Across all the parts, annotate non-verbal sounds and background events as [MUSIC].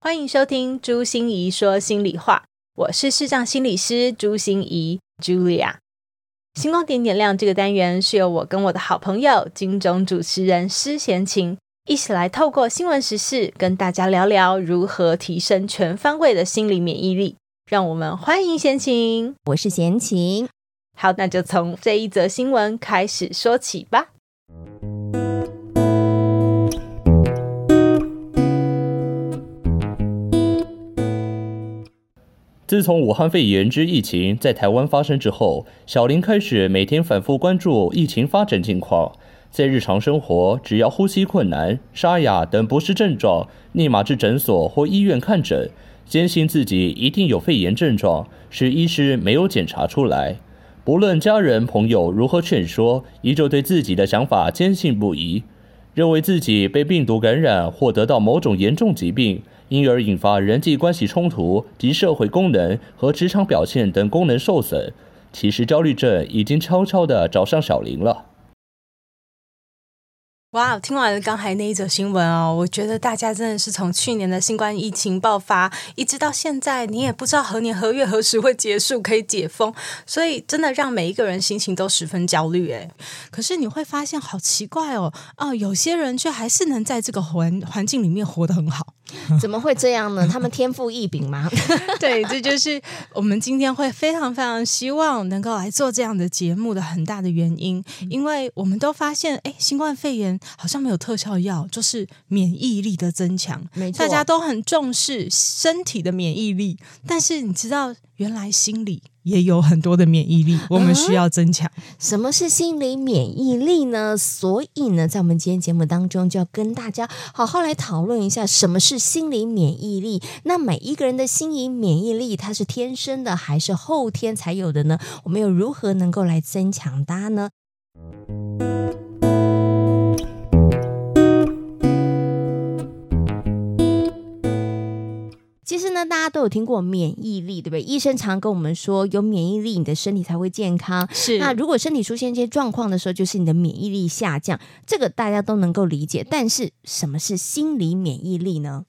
欢迎收听朱心怡说心里话，我是视障心理师朱心怡 Julia。星光点点亮这个单元是由我跟我的好朋友金钟主持人施贤琴一起来透过新闻时事，跟大家聊聊如何提升全方位的心理免疫力。让我们欢迎贤琴，我是贤琴。好，那就从这一则新闻开始说起吧。自从武汉肺炎之疫情在台湾发生之后，小林开始每天反复关注疫情发展情况。在日常生活，只要呼吸困难、沙哑等不适症状，立马至诊所或医院看诊，坚信自己一定有肺炎症状，是医师没有检查出来。不论家人朋友如何劝说，依旧对自己的想法坚信不疑，认为自己被病毒感染或得到某种严重疾病。因而引发人际关系冲突及社会功能和职场表现等功能受损。其实焦虑症已经悄悄地找上小林了。哇，听完了刚才那一则新闻哦，我觉得大家真的是从去年的新冠疫情爆发，一直到现在，你也不知道何年何月何时会结束，可以解封，所以真的让每一个人心情都十分焦虑诶。可是你会发现好奇怪哦，哦，有些人却还是能在这个环环境里面活得很好。[LAUGHS] 怎么会这样呢？他们天赋异禀吗？[LAUGHS] 对，这就是我们今天会非常非常希望能够来做这样的节目的很大的原因，因为我们都发现，哎，新冠肺炎好像没有特效药，就是免疫力的增强，没错，大家都很重视身体的免疫力，但是你知道，原来心理也有很多的免疫力，我们需要增强。嗯，什么是心理免疫力呢？所以呢，在我们今天节目当中，就要跟大家好好来讨论一下什么是心理免疫力。那每一个人的心理免疫力，它是天生的还是后天才有的呢？我们又如何能够来增强它呢？其实呢，大家都有听过免疫力，对不对？医生常跟我们说，有免疫力，你的身体才会健康。是。那如果身体出现一些状况的时候，就是你的免疫力下降，这个大家都能够理解。但是，什么是心理免疫力呢？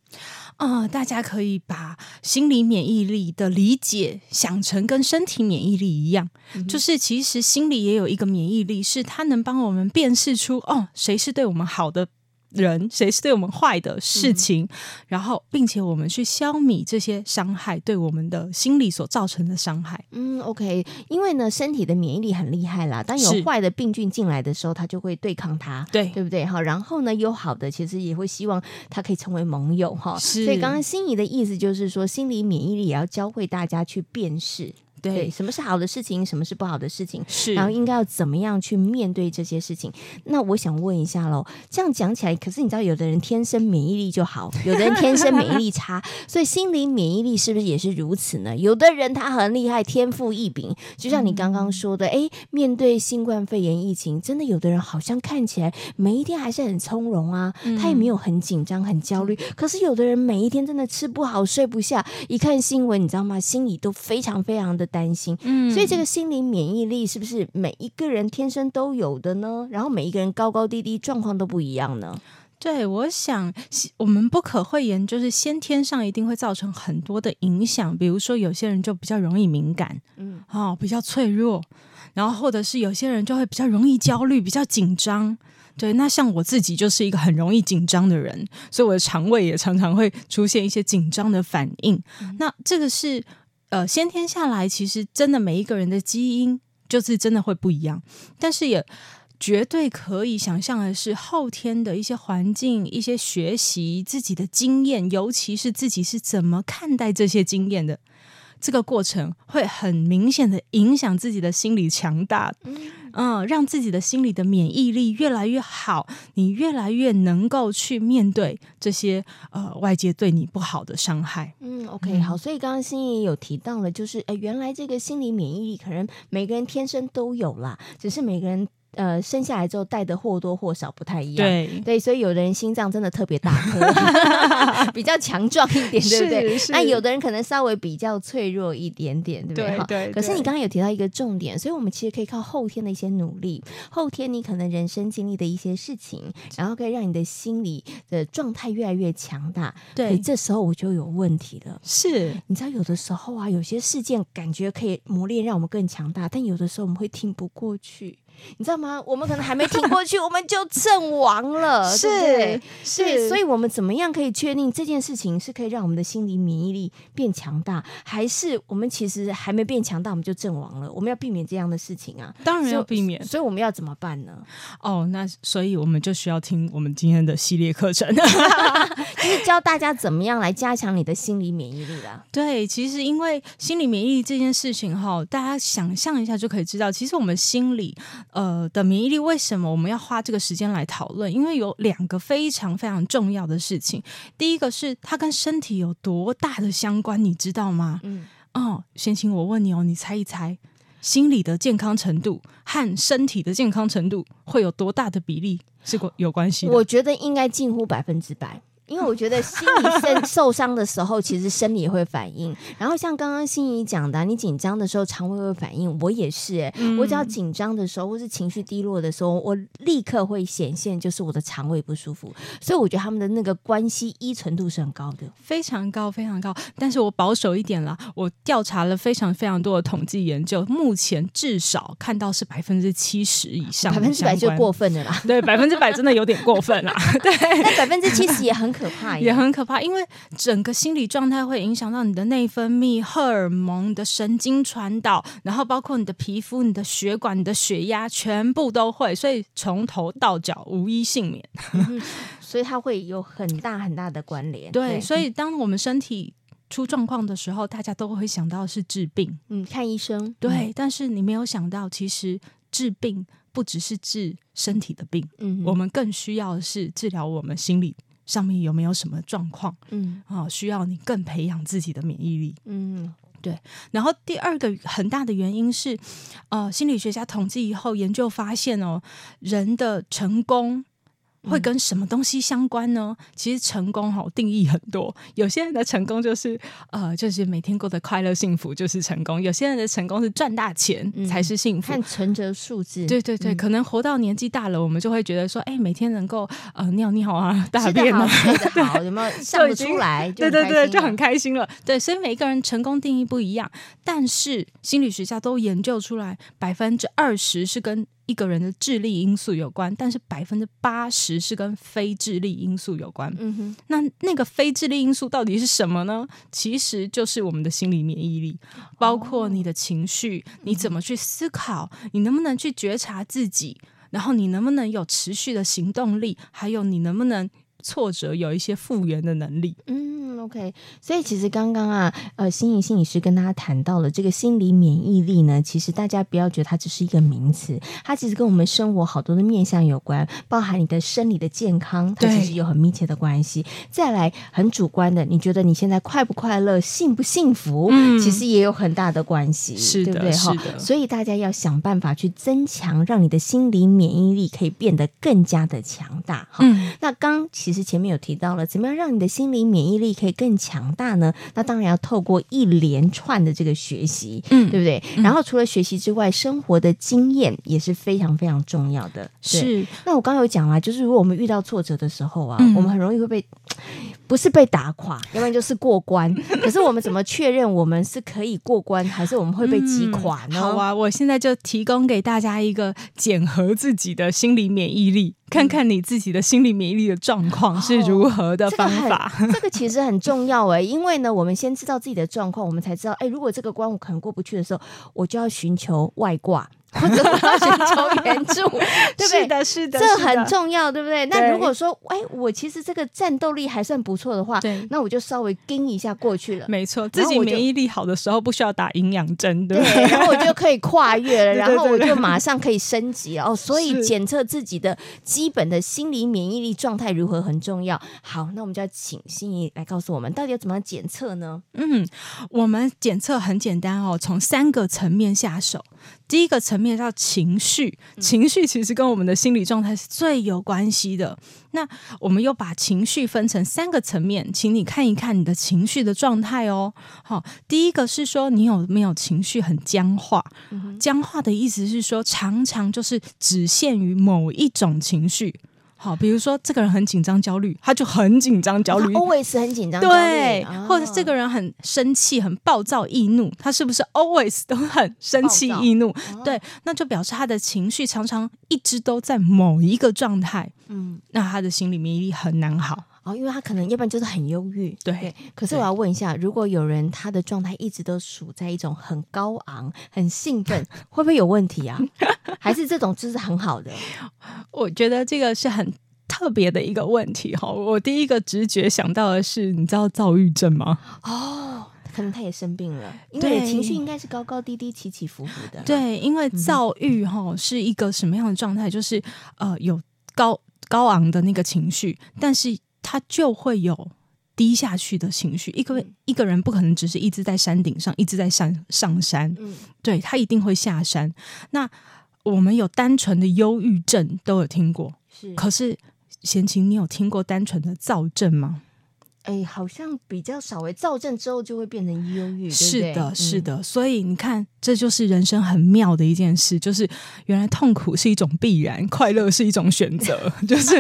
啊、呃，大家可以把心理免疫力的理解想成跟身体免疫力一样，嗯、就是其实心里也有一个免疫力，是它能帮我们辨识出哦，谁是对我们好的。人谁是对我们坏的事情，嗯、然后并且我们去消弭这些伤害对我们的心理所造成的伤害。嗯，OK，因为呢，身体的免疫力很厉害啦。当有坏的病菌进来的时候，它就会对抗它，对对不对？哈，然后呢，有好的，其实也会希望它可以成为盟友哈。所以刚刚心仪的意思就是说，心理免疫力也要教会大家去辨识。对，对，什么是好的事情，什么是不好的事情，是，然后应该要怎么样去面对这些事情？那我想问一下喽，这样讲起来，可是你知道，有的人天生免疫力就好，有的人天生免疫力差，所以心理免疫力是不是也是如此呢？有的人他很厉害，天赋异禀，就像你刚刚说的，哎、嗯，面对新冠肺炎疫情，真的有的人好像看起来每一天还是很从容啊，嗯、他也没有很紧张、很焦虑。可是有的人每一天真的吃不好、睡不下，一看新闻，你知道吗？心里都非常非常的。担心，嗯，所以这个心理免疫力是不是每一个人天生都有的呢？然后每一个人高高低低状况都不一样呢？对，我想我们不可讳言，就是先天上一定会造成很多的影响。比如说，有些人就比较容易敏感，嗯，哦，比较脆弱，然后或者是有些人就会比较容易焦虑，比较紧张。对，那像我自己就是一个很容易紧张的人，所以我的肠胃也常常会出现一些紧张的反应。嗯，那这个是。呃，先天下来，其实真的每一个人的基因就是真的会不一样，但是也绝对可以想象的是，后天的一些环境、一些学习、自己的经验，尤其是自己是怎么看待这些经验的。这个过程会很明显的影响自己的心理强大，让自己的心理的免疫力越来越好，你越来越能够去面对这些呃外界对你不好的伤害。嗯，OK，好，所以刚刚心怡也有提到了，就是呃原来这个心理免疫力可能每个人天生都有啦，只是每个人。呃生下来之后带的或多或少不太一样。对对，所以有的人心脏真的特别大颗，[LAUGHS] 比较强壮一点，对不对？那有的人可能稍微比较脆弱一点点，对不对？对，对。可是你刚刚有提到一个重点，所以我们其实可以靠后天的一些努力，后天你可能人生经历的一些事情，然后可以让你的心理的状态越来越强大。对，这时候我就有问题了。是，你知道有的时候啊，有些事件感觉可以磨练让我们更强大，但有的时候我们会挺不过去。你知道吗？我们可能还没挺过去，[LAUGHS] 我们就阵亡了，是对是，是，所以我们怎么样可以确定这件事情是可以让我们的心理免疫力变强大，还是我们其实还没变强大，我们就阵亡了？我们要避免这样的事情啊！当然要避免，所以我们要怎么办呢？哦，那所以我们就需要听我们今天的系列课程，[LAUGHS] 就是教大家怎么样来加强你的心理免疫力啦。对，其实因为心理免疫力这件事情哈，大家想象一下就可以知道，其实我们心理。呃的免疫力为什么我们要花这个时间来讨论？因为有两个非常非常重要的事情。第一个是它跟身体有多大的相关，你知道吗？嗯，哦，先请我问你哦，你猜一猜，心理的健康程度和身体的健康程度会有多大的比例是有关系的？我觉得应该近乎百分之百。因为我觉得心理受 [LAUGHS] 受伤的时候，其实生理也会反应。然后像刚刚心怡讲的，你紧张的时候肠胃会反应，我也是、欸。哎，我只要紧张的时候，或是情绪低落的时候，我立刻会显现，就是我的肠胃不舒服。所以我觉得他们的那个关系依存度是很高的，非常高，非常高。但是我保守一点啦，我调查了非常非常多的统计研究，目前至少看到是百分之七十以上，百分之百就过分的啦。对，百分之百真的有点过分啦。[LAUGHS] 对，但百分之七十也很。可怕也很可怕，因为整个心理状态会影响到你的内分泌、荷尔蒙、你的神经传导，然后包括你的皮肤、你的血管、你的血压，全部都会，所以从头到脚无一幸免。嗯、[LAUGHS] 所以它会有很大很大的关联。对，对，所以当我们身体出状况的时候，大家都会想到是治病，嗯，看医生。对，嗯、但是你没有想到，其实治病不只是治身体的病，嗯，我们更需要的是治疗我们心理。上面有没有什么状况？嗯，啊，需要你更培养自己的免疫力。嗯，对。然后第二个很大的原因是，呃，心理学家统计以后研究发现哦，人的成功。会跟什么东西相关呢？其实成功哈定义很多，有些人的成功就是呃，就是每天过得快乐幸福就是成功；有些人的成功是赚大钱才是幸福。看存折数字，对对对，可能活到年纪大了，我们就会觉得说，哎，每天能够呃尿尿啊、大便啊，睡得好，[LAUGHS] 有没有笑得出来？对对对，就很开心了。对，所以每一个人成功定义不一样，但是心理学家都研究出来，百分之二十是跟一个人的智力因素有关，但是百分之八十是跟非智力因素有关。嗯哼，那那个非智力因素到底是什么呢？其实就是我们的心理免疫力，包括你的情绪，你怎么去思考，你能不能去觉察自己，然后你能不能有持续的行动力，还有你能不能挫折有一些复原的能力。嗯。OK，所以其实刚刚啊，呃，心怡心理师跟大家谈到了这个心理免疫力呢，其实大家不要觉得它只是一个名词，它其实跟我们生活好多的面向有关，包含你的生理的健康，它其实有很密切的关系。再来，很主观的，你觉得你现在快不快乐、幸不幸福，嗯，其实也有很大的关系，是的，对不对？是的。所以大家要想办法去增强，让你的心理免疫力可以变得更加的强大。哈，嗯，那刚其实前面有提到了，怎么样让你的心理免疫力可以更强大呢？那当然要透过一连串的这个学习，嗯，对不对？嗯、然后除了学习之外，生活的经验也是非常非常重要的。是。那我刚刚有讲啊，就是如果我们遇到挫折的时候啊，嗯、我们很容易会被。不是被打垮，[LAUGHS] 要不然就是过关。[LAUGHS] 可是我们怎么确认我们是可以过关，还是我们会被击垮呢？嗯，好啊，我现在就提供给大家一个检核自己的心理免疫力，看看你自己的心理免疫力的状况是如何的方法。哦，这个，这个其实很重要哎，因为呢，我们先知道自己的状况，我们才知道，哎，如果这个关我可能过不去的时候，我就要寻求外挂。或者我要寻求援助，[LAUGHS] 对不对？是的，是的，这很重要，对不对？那如果说，哎，我其实这个战斗力还算不错的话，对，那我就稍微盯一下过去了。没错，自己免疫力好的时候不需要打营养针，对不，对，[LAUGHS] 然后我就可以跨越了，然后我就马上可以升级哦。所以检测自己的基本的心理免疫力状态如何很重要。好，那我们就要请心仪来告诉我们，到底要怎么样检测呢？嗯，我们检测很简单哦，从三个层面下手。第一个层面叫情绪，情绪其实跟我们的心理状态是最有关系的。那我们又把情绪分成三个层面，请你看一看你的情绪的状态哦。好，第一个是说你有没有情绪很僵化？僵化的意思是说，常常就是只限于某一种情绪。好，比如说这个人很紧张焦虑，他就很紧张焦虑，always 很紧张，对，哦、或者这个人很生气、很暴躁易怒，他是不是 always 都很生气易怒？哦、对，那就表示他的情绪常常一直都在某一个状态，嗯，那他的心理免疫力很难好。哦，因为他可能要不然就是很忧郁，对。对，可是我要问一下，如果有人他的状态一直都处在一种很高昂、很兴奋，[LAUGHS] 会不会有问题啊？[LAUGHS] 还是这种就是很好的？[LAUGHS] 我觉得这个是很特别的一个问题哈。我第一个直觉想到的是，你知道躁郁症吗？哦，可能他也生病了，因为情绪应该是高高低低、起起伏伏的。对，因为躁郁哈是一个什么样的状态？就是呃有高高昂的那个情绪，但是。他就会有低下去的情绪，一个一个人不可能只是一直在山顶上，一直在上上山，嗯，对，他一定会下山。那我们有单纯的忧郁症都有听过，是，可是贤琴，你有听过单纯的躁症吗？哎，好像比较少诶。躁症之后就会变成忧郁，是的，是的。所以你看，这就是人生很妙的一件事，就是原来痛苦是一种必然，快乐是一种选择，就是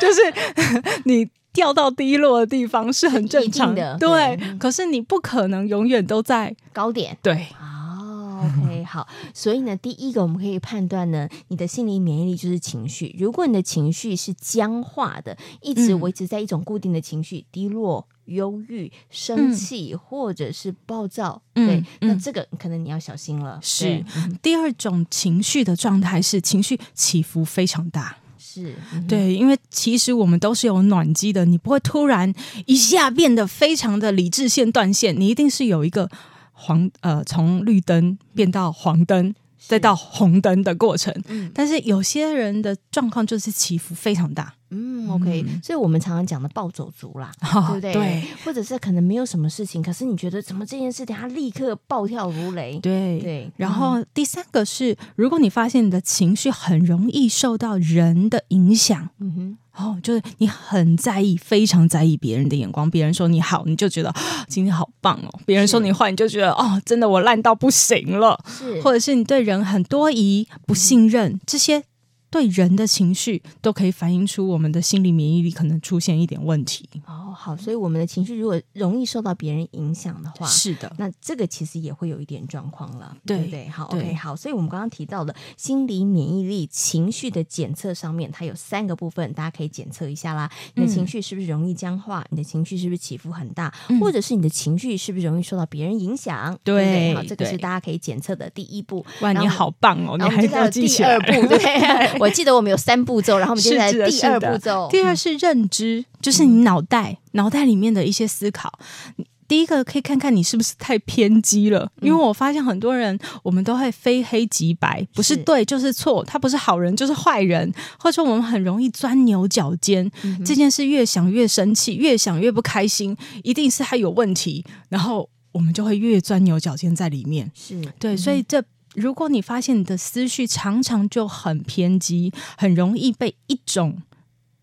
就是 [LAUGHS] 你。掉到低落的地方是很正常的，对。可是你不可能永远都在高点，对。哦，OK，[LAUGHS] 好。所以呢，第一个我们可以判断呢，你的心理免疫力就是情绪。如果你的情绪是僵化的，一直维持在一种固定的情绪，低落、忧郁、生气，或者是暴躁，对，那这个可能你要小心了。是。第二种情绪的状态是情绪起伏非常大。是、对，因为其实我们都是有暖机的，你不会突然一下变得非常的理智线断线，你一定是有一个黄呃从绿灯变到黄灯再到红灯的过程。嗯，但是有些人的状况就是起伏非常大。嗯，OK，所以我们常常讲的暴走族啦，哦、对不对？对，或者是可能没有什么事情，可是你觉得怎么这件事情他立刻暴跳如雷？对对。然后第三个是，如果你发现你的情绪很容易受到人的影响，嗯哼，哦，就是你很在意，非常在意别人的眼光，别人说你好，你就觉得今天好棒哦；别人说你坏，你就觉得哦，真的我烂到不行了。是，或者是你对人很多疑、不信任、嗯、这些。对人的情绪都可以反映出我们的心理免疫力可能出现一点问题。哦，好，所以我们的情绪如果容易受到别人影响的话，是的，那这个其实也会有一点状况了，对，对不对？好对，OK，好，所以我们刚刚提到的心理免疫力情绪的检测上面，它有三个部分，大家可以检测一下啦。你的情绪是不是容易僵化？嗯、你的情绪是不是起伏很大？嗯、或者是你的情绪是不是容易受到别人影响？对，对，对，好，这个是大家可以检测的第一步。哇，你好棒哦！你还在第二 [LAUGHS] 步，对。我记得我们有三步骤，然后我们接下来第二步骤。第二是认知，嗯、就是你脑袋脑袋里面的一些思考。第一个可以看看你是不是太偏激了，嗯、因为我发现很多人我们都会非黑即白，不是对就是错，他不是好人就是坏人，或者说我们很容易钻牛角尖。嗯、这件事越想越生气，越想越不开心，一定是他有问题，然后我们就会越钻牛角尖在里面。是对，嗯、所以这。如果你发现你的思绪常常就很偏激，很容易被一种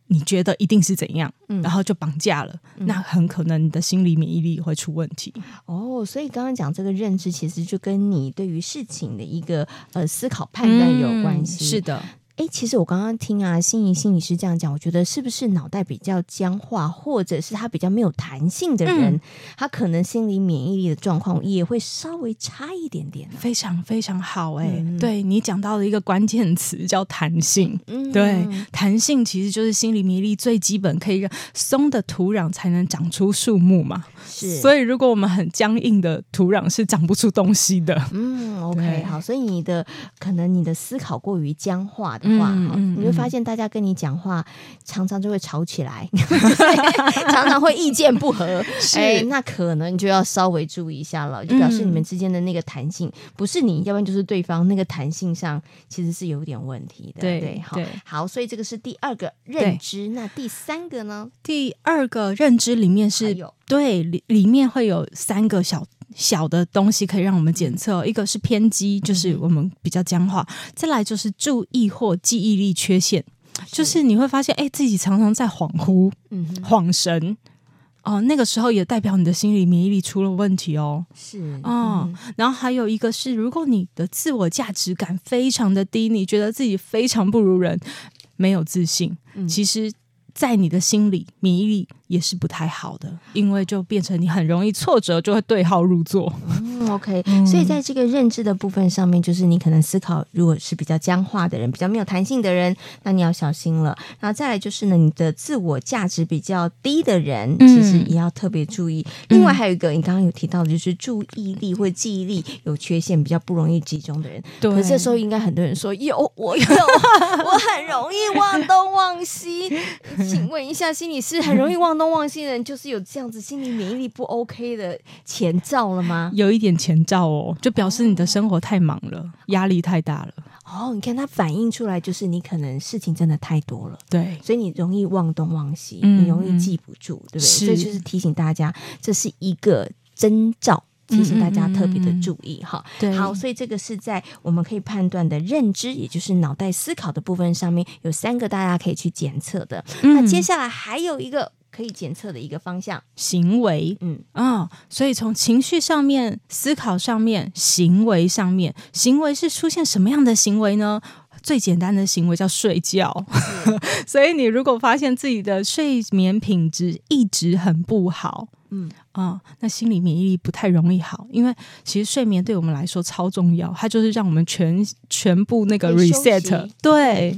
你觉得一定是怎样，嗯、然后就绑架了，嗯、那很可能你的心理免疫力会出问题。哦，所以刚刚讲这个认知，其实就跟你对于事情的一个呃思考判断有关系。嗯、是的。哎，其实我刚刚听啊，心仪心理师这样讲，我觉得是不是脑袋比较僵化，或者是他比较没有弹性的人，嗯、他可能心理免疫力的状况也会稍微差一点点、啊。非常非常好、欸，哎、嗯，对你讲到了一个关键词叫弹性。嗯，对，弹性其实就是心理免疫力最基本，可以让松的土壤才能长出树木嘛。是，所以如果我们很僵硬的土壤是长不出东西的。嗯，OK，好，所以你的可能你的思考过于僵化的。话，嗯、你会发现大家跟你讲话，常常就会吵起来，[LAUGHS] 常常会意见不合。是、欸，那可能就要稍微注意一下了，就表示你们之间的那个弹性，不是你，要不然就是对方那个弹性上其实是有点问题的。对对，好，对好，所以这个是第二个认知。那第三个呢？第二个认知里面是有对里里面会有三个小小的东西可以让我们检测，一个是偏激，就是我们比较僵化；再来就是注意或记忆力缺陷，就是你会发现，哎，自己常常在恍惚、嗯、恍神。哦，那个时候也代表你的心理免疫力出了问题哦。是，哦，嗯、然后还有一个是，如果你的自我价值感非常的低，你觉得自己非常不如人，没有自信，嗯、其实。在你的心里，免疫力也是不太好的，因为就变成你很容易挫折，就会对号入座。，OK，嗯，所以在这个认知的部分上面，就是你可能思考，如果是比较僵化的人，比较没有弹性的人，那你要小心了。然后再来就是呢，你的自我价值比较低的人，其实也要特别注意。嗯，另外还有一个，你刚刚有提到的，就是注意力或记忆力有缺陷，比较不容易集中的人。对，可是这时候应该很多人说有，我有，我很容易忘东忘西。[LAUGHS] 请问一下，心理师很容易忘东忘西的人，就是有这样子心理免疫力不 OK 的前兆了吗？有一点前兆哦，就表示你的生活太忙了，压力太大了。哦，你看它反映出来，就是你可能事情真的太多了，对，所以你容易忘东忘西，嗯、你容易记不住，对不对？是所以就是提醒大家，这是一个征兆。提醒大家特别的注意哈，对，好，所以这个是在我们可以判断的认知，也就是脑袋思考的部分上面有三个大家可以去检测的。嗯、那接下来还有一个可以检测的一个方向，行为，嗯。啊、哦，所以从情绪上面、思考上面、行为上面，行为是出现什么样的行为呢？最简单的行为叫睡觉，是 [LAUGHS] 所以你如果发现自己的睡眠品质一直很不好。嗯啊、哦，那心理免疫力不太容易好，因为其实睡眠对我们来说超重要，它就是让我们全全部那个 reset 对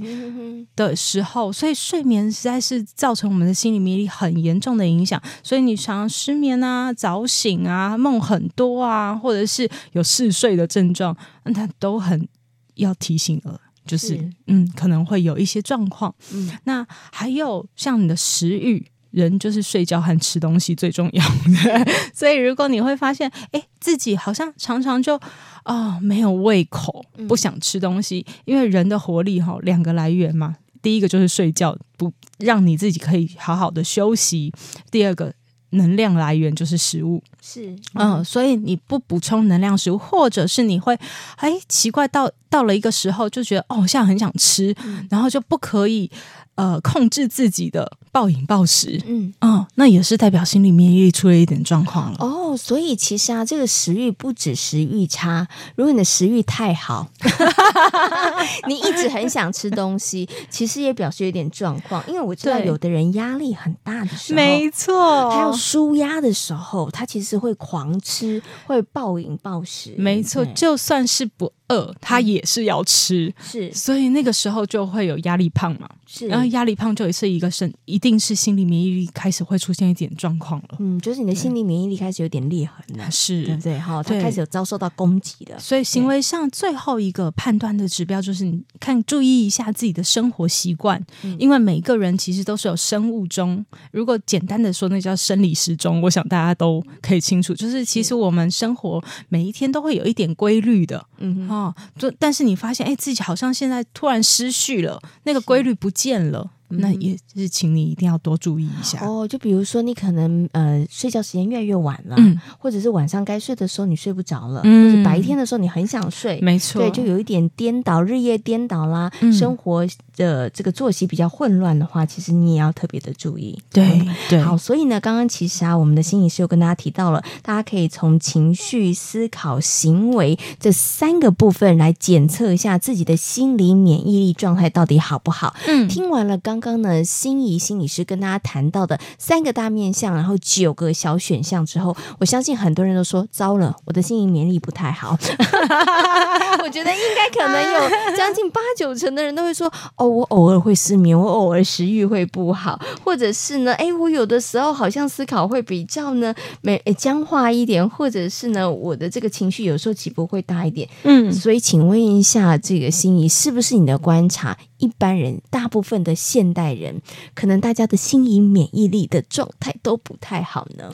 的时候，所以睡眠实在是造成我们的心理免疫力很严重的影响。所以你常常失眠啊、早醒啊、梦很多啊，或者是有嗜睡的症状，那它都很要提醒了，就是，是。嗯，可能会有一些状况。嗯，那还有像你的食欲。人就是睡觉和吃东西最重要的，[LAUGHS] 所以如果你会发现，哎，自己好像常常就啊、哦、没有胃口，不想吃东西，嗯、因为人的活力哈两个来源嘛，第一个就是睡觉，不让你自己可以好好的休息；第二个能量来源就是食物，是嗯、呃，所以你不补充能量食物，或者是你会哎奇怪到到了一个时候就觉得哦，我现在很想吃，嗯、然后就不可以。呃，控制自己的暴饮暴食，嗯，哦，那也是代表心理免疫力出了一点状况了。哦，所以其实啊，这个食欲不止食欲差，如果你的食欲太好，[LAUGHS] [LAUGHS] 你一直很想吃东西，其实也表示有点状况。因为我知道有的人压力很大的时候，没错，他要舒压的时候，他其实会狂吃，会暴饮暴食。没错，就算是不。饿，他也是要吃，是，所以那个时候就会有压力胖嘛，是，然后压力胖就是一个身，一定是心理免疫力开始会出现一点状况了，嗯，就是你的心理免疫力开始有点裂痕了，是，对不对？哈，他开始有遭受到攻击的，所以行为上最后一个判断的指标就是你看，注意一下自己的生活习惯，嗯、因为每个人其实都是有生物钟，如果简单的说，那叫生理时钟，我想大家都可以清楚，就是其实我们生活每一天都会有一点规律的，嗯哼。哦，就但是你发现，哎，自己好像现在突然失序了，那个规律不见了。那也是，请你一定要多注意一下哦。就比如说，你可能呃睡觉时间越来越晚了，嗯，或者是晚上该睡的时候你睡不着了，嗯，或者白天的时候你很想睡，没错，对，就有一点颠倒，日夜颠倒啦，嗯，生活的这个作息比较混乱的话，其实你也要特别的注意。对对，好，所以呢，刚刚其实啊，我们的心理师有跟大家提到了，大家可以从情绪、思考、行为这三个部分来检测一下自己的心理免疫力状态到底好不好。嗯，听完了刚。刚刚呢，心仪心理师跟大家谈到的三个大面向，然后九个小选项之后，我相信很多人都说糟了，我的心理免疫力不太好。[LAUGHS] 我觉得应该可能有将近八九成的人都会说，哦，我偶尔会失眠，我偶尔食欲会不好，或者是呢，哎，我有的时候好像思考会比较呢，没僵化一点，或者是呢，我的这个情绪有时候起伏会大一点。嗯，所以请问一下，这个心仪是不是你的观察？一般人，大部分的现代人，可能大家的心理免疫力的状态都不太好呢。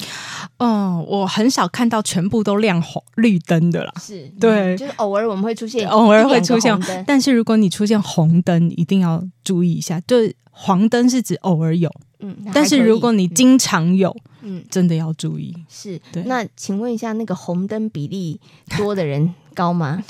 嗯，我很少看到全部都亮红绿灯的啦。是，对，就是偶尔我们会出现，偶尔会出现。但是如果你出现红灯，一定要注意一下。就黄灯是指偶尔有，嗯，但是如果你经常有。嗯嗯，真的要注意。是，对。那请问一下，那个红灯比例多的人高吗？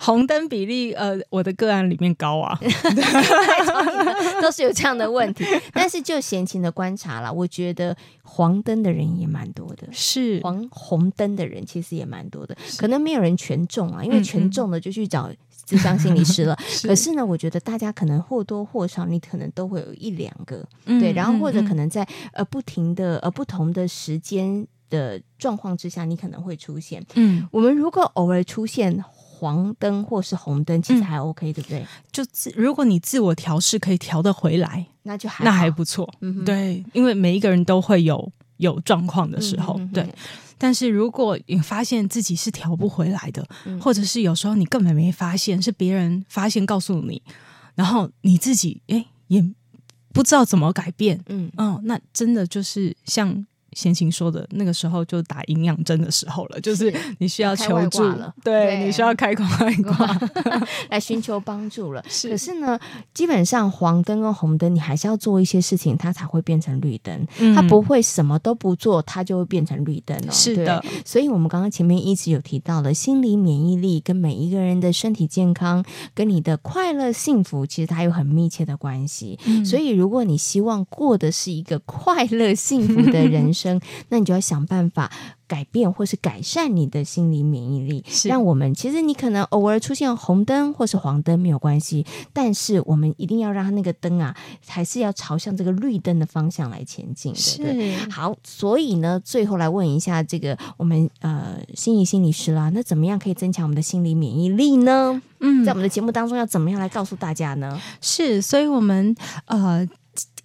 红灯比例，呃，我的个案里面高啊，[LAUGHS] 都是有这样的问题。[LAUGHS] 但是就闲情的观察啦，我觉得黄灯的人也蛮多的，是。黄红灯的人其实也蛮多的，可能没有人全中啊，因为全中的就去找智商心理师了。[LAUGHS] 是。可是呢，我觉得大家可能或多或少，你可能都会有一两个，嗯、对，然后或者可能在呃不停的呃不同的时间的状况之下，你可能会出现。嗯，我们如果偶尔出现。黄灯或是红灯其实还 OK，、嗯、对不对？就自如果你自我调试可以调得回来，那就还那还不错。嗯，对，因为每一个人都会有有状况的时候，嗯、哼哼对。但是如果你发现自己是调不回来的，嗯、或者是有时候你根本没发现，是别人发现告诉你，然后你自己哎也不知道怎么改变，嗯嗯，那真的就是像。先秦说的那个时候就打营养针的时候了，[LAUGHS] 就是你需要求助了，对，对你需要开口外挂 [LAUGHS] 来寻求帮助了。[LAUGHS] 是可是呢，基本上黄灯跟红灯，你还是要做一些事情，它才会变成绿灯。嗯、它不会什么都不做，它就会变成绿灯了。是的，所以我们刚刚前面一直有提到了心理免疫力跟每一个人的身体健康，跟你的快乐幸福，其实它有很密切的关系。嗯、所以如果你希望过的是一个快乐幸福的人生，那你就要想办法改变或是改善你的心理免疫力，是让我们其实你可能偶尔出现红灯或是黄灯没有关系，但是我们一定要让它那个灯啊，还是要朝向这个绿灯的方向来前进的。是对好，所以呢，最后来问一下这个我们呃心理心理师啦，那怎么样可以增强我们的心理免疫力呢？嗯，在我们的节目当中要怎么样来告诉大家呢？是，所以我们呃。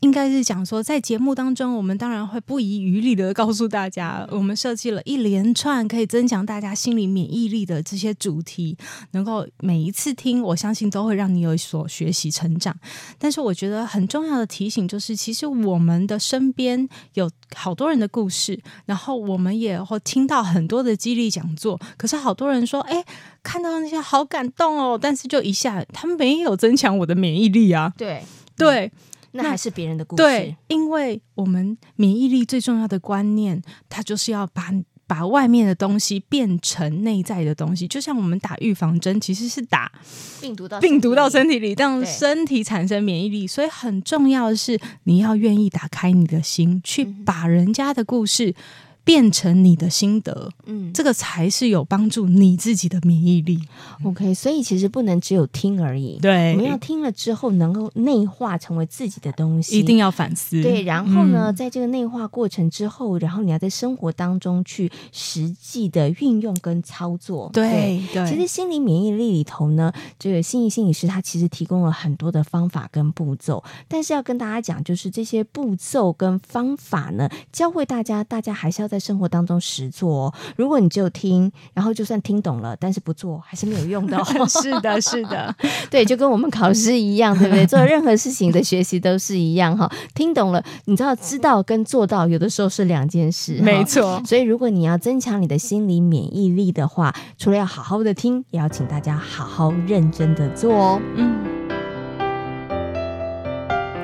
应该是讲说，在节目当中，我们当然会不遗余力的告诉大家，我们设计了一连串可以增强大家心理免疫力的这些主题，能够每一次听，我相信都会让你有所学习成长。但是，我觉得很重要的提醒就是，其实我们的身边有好多人的故事，然后我们也会听到很多的激励讲座。可是，好多人说，哎，看到那些好感动哦，但是就一下，他没有增强我的免疫力啊。对对。那还是别人的故事。对，因为我们免疫力最重要的观念，它就是要把把外面的东西变成内在的东西。就像我们打预防针，其实是打病毒到病毒到身体里，让身体产生免疫力。所以很重要的是，你要愿意打开你的心，去把人家的故事。变成你的心得，嗯，这个才是有帮助你自己的免疫力。OK，所以其实不能只有听而已，对，我们要听了之后能够内化成为自己的东西，一定要反思。对，然后呢，嗯、在这个内化过程之后，然后你要在生活当中去实际的运用跟操作。对，对，其实心理免疫力里头呢，这个心理心理师他其实提供了很多的方法跟步骤，但是要跟大家讲，就是这些步骤跟方法呢，教会大家，大家还是要。在生活当中实做哦，如果你就听，然后就算听懂了，但是不做还是没有用的哦。[LAUGHS] 是的，是的，[LAUGHS] 对，就跟我们考试一样，对不对？[LAUGHS] 做任何事情的学习都是一样哈。听懂了，你知道知道跟做到有的时候是两件事，没错。所以如果你要增强你的心理免疫力的话，除了要好好的听，也要请大家好好认真的做哦。嗯，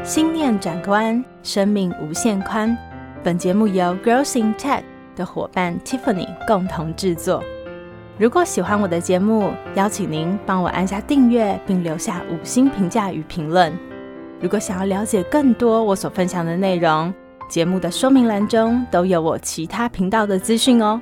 心念转关，生命无限宽。本节目由 Girls in Tech 的伙伴 Tiffany 共同制作。如果喜欢我的节目，邀请您帮我按下订阅，并留下五星评价与评论。如果想要了解更多我所分享的内容，节目的说明栏中都有我其他频道的资讯哦。